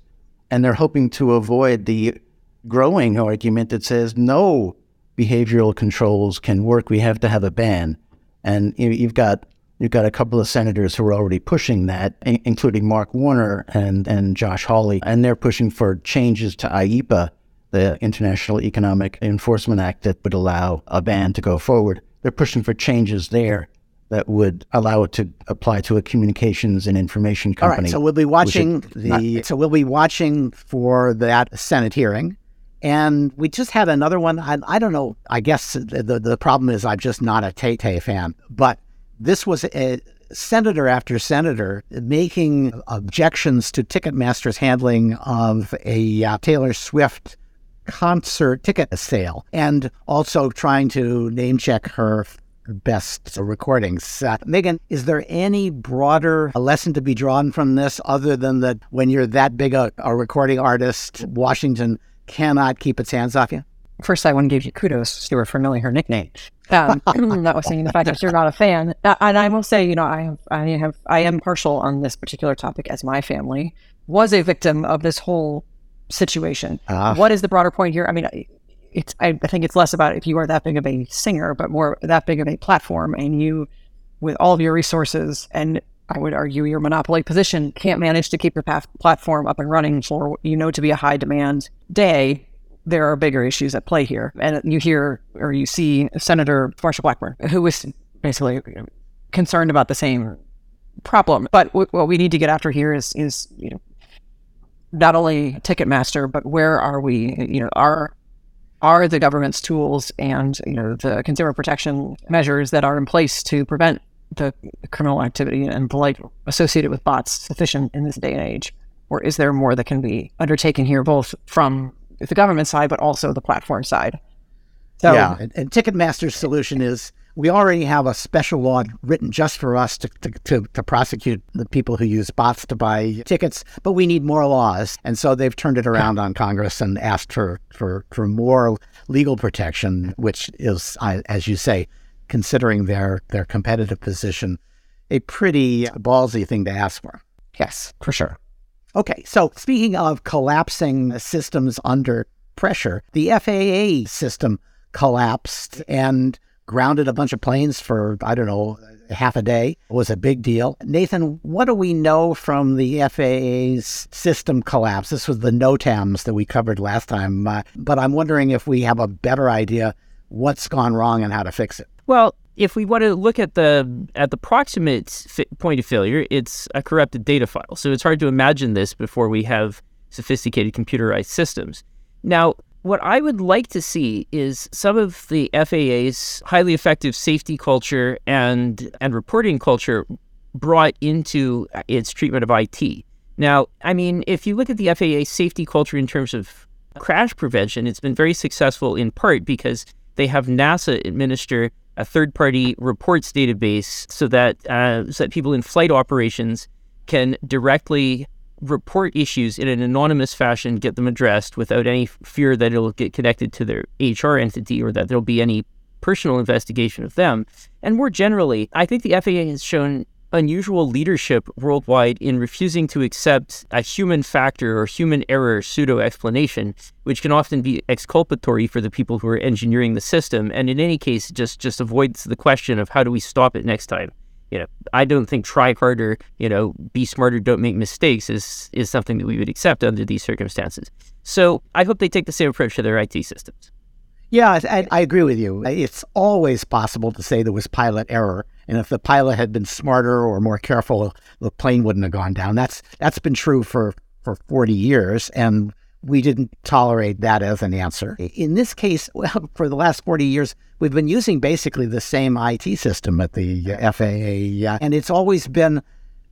and they're hoping to avoid the growing argument that says no behavioral controls can work. We have to have a ban, and you've got You've got a couple of senators who are already pushing that, including Mark Warner and, and Josh Hawley, and they're pushing for changes to IEEPA, the International Economic Enforcement Act that would allow a ban to go forward. They're pushing for changes there that would allow it to apply to a communications and information company. All right, so we'll be watching the not, so we'll be watching for that Senate hearing. And we just had another one. I, I don't know. I guess the, the problem is I'm just not a Tay Tay fan. But this was a senator after senator making objections to Ticketmaster's handling of a uh, Taylor Swift concert ticket sale and also trying to name check her best recordings. Uh, Megan, is there any broader lesson to be drawn from this other than that when you're that big a, a recording artist, Washington cannot keep its hands off you? First, I want to give you kudos, Stewart, for knowing her nickname. Um, notwithstanding the fact that you're not a fan, uh, and I will say, you know, I have, I have, I am partial on this particular topic, as my family was a victim of this whole situation. Uh, what is the broader point here? I mean, it's, I, think it's less about if you are that big of a singer, but more that big of a platform, and you, with all of your resources and I would argue your monopoly position can't manage to keep your path, platform up and running for what you know to be a high demand day there are bigger issues at play here. And you hear or you see Senator Marsha Blackburn, who was basically concerned about the same problem. But w- what we need to get after here is, is you know, not only Ticketmaster, but where are we? You know, are are the government's tools and you know the consumer protection measures that are in place to prevent the criminal activity and blight associated with bots sufficient in this day and age? Or is there more that can be undertaken here, both from the government side, but also the platform side. So, yeah, and, and Ticketmaster's solution is we already have a special law written just for us to, to, to, to, prosecute the people who use bots to buy tickets, but we need more laws. And so they've turned it around on Congress and asked for, for, for more legal protection, which is, as you say, considering their, their competitive position, a pretty ballsy thing to ask for. Yes, for sure. Okay, so speaking of collapsing systems under pressure, the FAA system collapsed and grounded a bunch of planes for, I don't know, half a day. It was a big deal. Nathan, what do we know from the FAA's system collapse? This was the NOTAMs that we covered last time, uh, but I'm wondering if we have a better idea what's gone wrong and how to fix it. Well, if we want to look at the at the proximate fi- point of failure, it's a corrupted data file. So it's hard to imagine this before we have sophisticated computerized systems. Now, what I would like to see is some of the FAA's highly effective safety culture and and reporting culture brought into uh, its treatment of IT. Now, I mean, if you look at the FAA safety culture in terms of crash prevention, it's been very successful in part because they have NASA administer a third-party reports database so that uh, so that people in flight operations can directly report issues in an anonymous fashion, get them addressed without any fear that it'll get connected to their HR entity or that there'll be any personal investigation of them. And more generally, I think the FAA has shown unusual leadership worldwide in refusing to accept a human factor or human error pseudo explanation, which can often be exculpatory for the people who are engineering the system. And in any case, just just avoids the question of how do we stop it next time. You know, I don't think try harder, you know, be smarter, don't make mistakes is is something that we would accept under these circumstances. So I hope they take the same approach to their IT systems. Yeah, I, I, agree with you. It's always possible to say there was pilot error, and if the pilot had been smarter or more careful, the plane wouldn't have gone down. That's that's been true for for forty years, and we didn't tolerate that as an answer. In this case, well, for the last forty years, we've been using basically the same IT system at the FAA, and it's always been,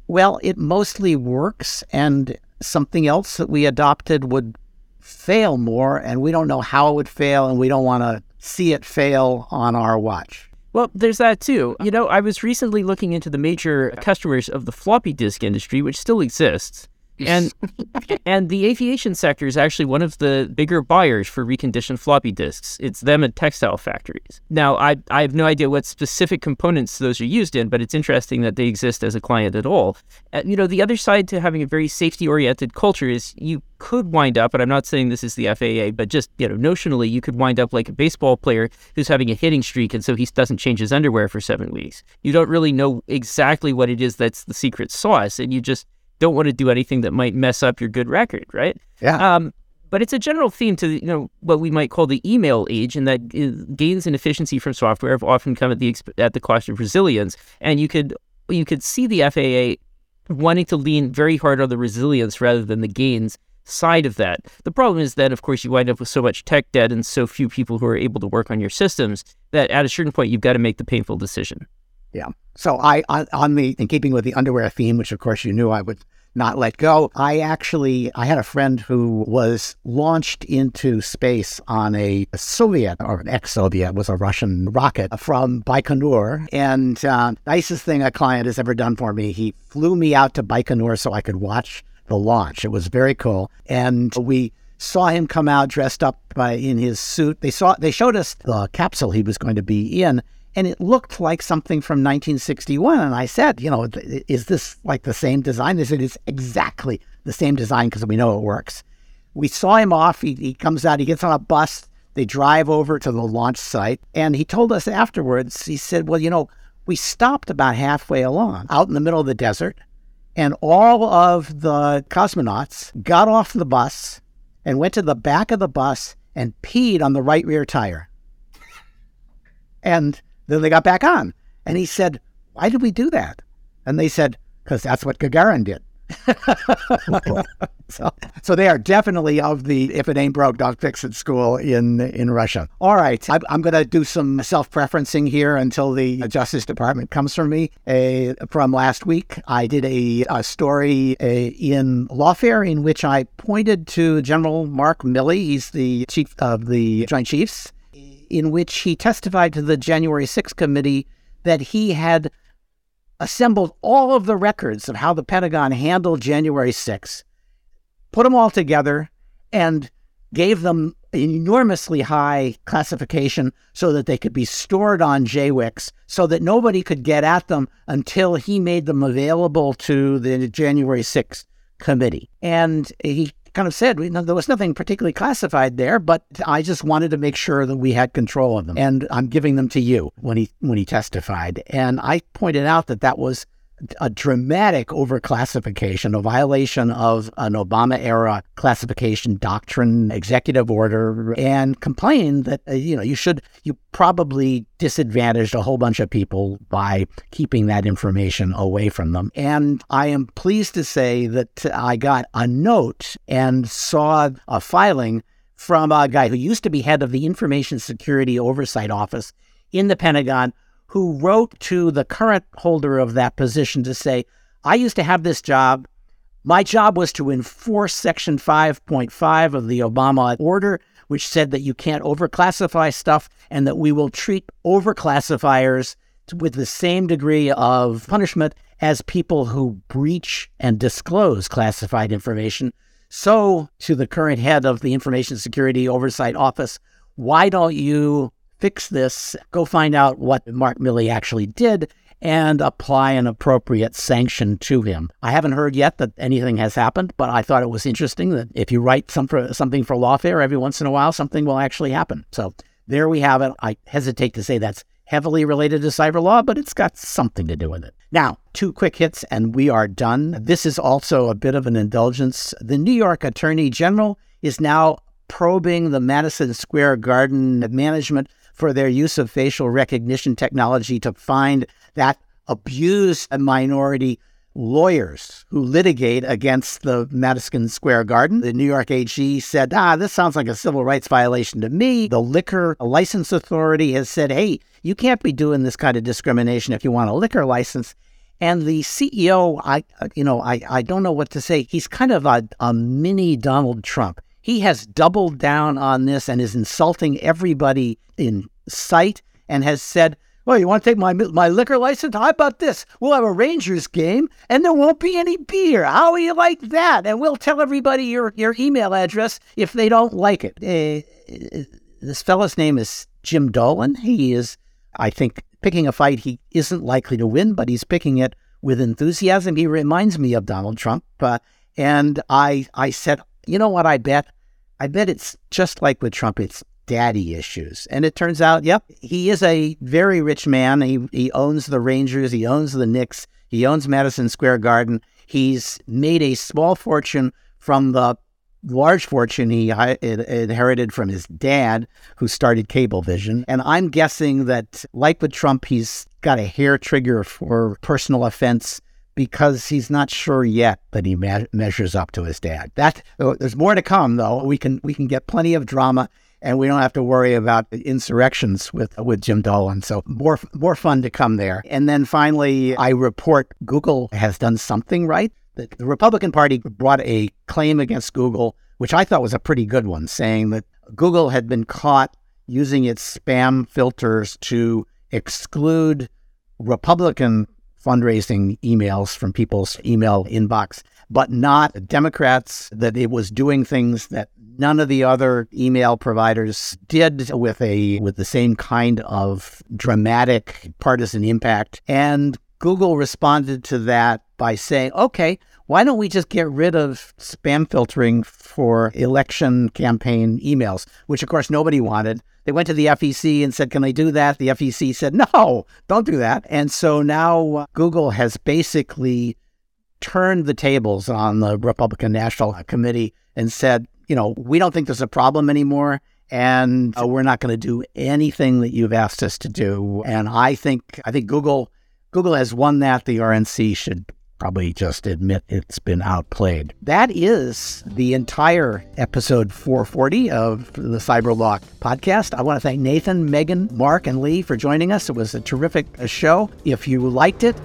well, it mostly works, and something else that we adopted would fail more, and we don't know how it would fail, and we don't want to see it fail on our watch. Well, there's that too. Uh-huh. You know, I was recently looking into the major customers of the floppy disk industry, which still exists. And and the aviation sector is actually one of the bigger buyers for reconditioned floppy disks. It's them and textile factories. Now, I I have no idea what specific components those are used in, but it's interesting that they exist as a client at all. Uh, you know, the other side to having a very safety-oriented culture is you could wind up, and I'm not saying this is the FAA, but just you know, notionally, you could wind up like a baseball player who's having a hitting streak, and so he doesn't change his underwear for seven weeks. You don't really know exactly what it is that's the secret sauce, and you just don't want to do anything that might mess up your good record, right? Yeah. Um, but it's a general theme to you know what we might call the email age, and that gains in efficiency from software have often come at the at the cost of resilience. And you could you could see the FAA wanting to lean very hard on the resilience rather than the gains side of that. The problem is that, of course, you wind up with so much tech debt and so few people who are able to work on your systems that at a certain point you've got to make the painful decision. Yeah. So I on, on the in keeping with the underwear theme, which of course you knew I would not let go. I actually I had a friend who was launched into space on a Soviet or an ex-Soviet was a Russian rocket from Baikonur, and uh, nicest thing a client has ever done for me. He flew me out to Baikonur so I could watch the launch. It was very cool, and we saw him come out dressed up by, in his suit. They saw they showed us the capsule he was going to be in, and it looked like something from 1961. And I said, you know, is this like the same design? They said it's exactly the same design because we know it works. We saw him off. He, he comes out. He gets on a bus. They drive over to the launch site, and he told us afterwards. He said, "Well, you know, we stopped about halfway along, out in the middle of the desert." And all of the cosmonauts got off the bus and went to the back of the bus and peed on the right rear tire. and then they got back on. And he said, Why did we do that? And they said, Because that's what Gagarin did. so, so they are definitely of the if it ain't broke, don't fix it school in in Russia. All right, I, I'm going to do some self-preferencing here until the Justice Department comes from me. From last week, I did a, a story in Lawfare in which I pointed to General Mark Milley. He's the chief of the Joint Chiefs, in which he testified to the January 6th committee that he had assembled all of the records of how the Pentagon handled January 6th, put them all together, and gave them an enormously high classification so that they could be stored on JWICS so that nobody could get at them until he made them available to the January 6th committee. And he kind of said we n there was nothing particularly classified there, but I just wanted to make sure that we had control of them. And I'm giving them to you when he when he testified. And I pointed out that that was a dramatic overclassification, a violation of an Obama era classification doctrine, executive order, and complained that, uh, you know, you should, you probably disadvantaged a whole bunch of people by keeping that information away from them. And I am pleased to say that I got a note and saw a filing from a guy who used to be head of the Information Security Oversight Office in the Pentagon who wrote to the current holder of that position to say, I used to have this job. My job was to enforce Section 5.5 of the Obama order, which said that you can't overclassify stuff and that we will treat overclassifiers with the same degree of punishment as people who breach and disclose classified information. So, to the current head of the Information Security Oversight Office, why don't you fix this, go find out what Mark Milley actually did and apply an appropriate sanction to him. I haven't heard yet that anything has happened, but I thought it was interesting that if you write some for, something for lawfare every once in a while, something will actually happen. So there we have it. I hesitate to say that's heavily related to cyber law, but it's got something to do with it. Now, two quick hits and we are done. This is also a bit of an indulgence. The New York Attorney General is now probing the Madison Square Garden management for their use of facial recognition technology to find that abused minority lawyers who litigate against the Madison Square Garden. The New York AG said, ah, this sounds like a civil rights violation to me. The Liquor License Authority has said, hey, you can't be doing this kind of discrimination if you want a liquor license. And the CEO, I, you know, I, I don't know what to say. He's kind of a, a mini Donald Trump. He has doubled down on this and is insulting everybody in sight and has said, well, you want to take my my liquor license? How about this? We'll have a Rangers game, and there won't be any beer. How will you like that? And we'll tell everybody your your email address if they don't like it. Uh, this fellow's name is Jim Dolan. He is, I think, picking a fight he isn't likely to win, but he's picking it with enthusiasm. He reminds me of Donald Trump, uh, and I I said, you know what? I bet I bet it's just like with Trump, it's daddy issues. And it turns out, yep, he is a very rich man. He, he owns the Rangers, he owns the Knicks, he owns Madison Square Garden. He's made a small fortune from the large fortune he inherited from his dad, who started Cablevision. And I'm guessing that, like with Trump, he's got a hair trigger for personal offense because he's not sure yet that he me- measures up to his dad. That there's more to come, though. We can we can get plenty of drama, and we don't have to worry about insurrections with with Jim Dolan. So more more fun to come there. And then finally, I report Google has done something right. The, the Republican Party brought a claim against Google, which I thought was a pretty good one, saying that Google had been caught using its spam filters to exclude Republican fundraising emails from people's email inbox, but not Democrats, that it was doing things that none of the other email providers did with a with the same kind of dramatic partisan impact. And Google responded to that by saying, okay, why don't we just get rid of spam filtering for election campaign emails, which of course nobody wanted. They went to the FEC and said, Can they do that? The FEC said, No, don't do that. And so now uh, Google has basically turned the tables on the Republican National Committee and said, You know, we don't think there's a problem anymore. And uh, we're not going to do anything that you've asked us to do. And I think I think Google Google has won that. The RNC should probably just admit it's been outplayed. That is the entire episode 440 of the Cyberlaw podcast. I want to thank Nathan, Megan, Mark, and Lee for joining us. It was a terrific uh, show. If you liked it,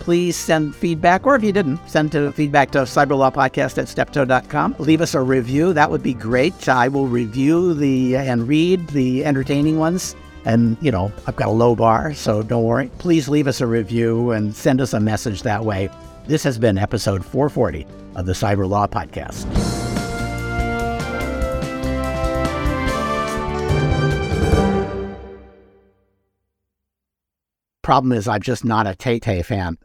please send feedback, or if you didn't, send to feedback to cyberlawpodcast at steptoe.com. Leave us a review. That would be great. I will review the and read the entertaining ones. And, you know, I've got a low bar, so don't worry. Please leave us a review and send us a message that way. This has been episode 440 of the Cyber Law Podcast. Problem is, I'm just not a Tay Tay fan.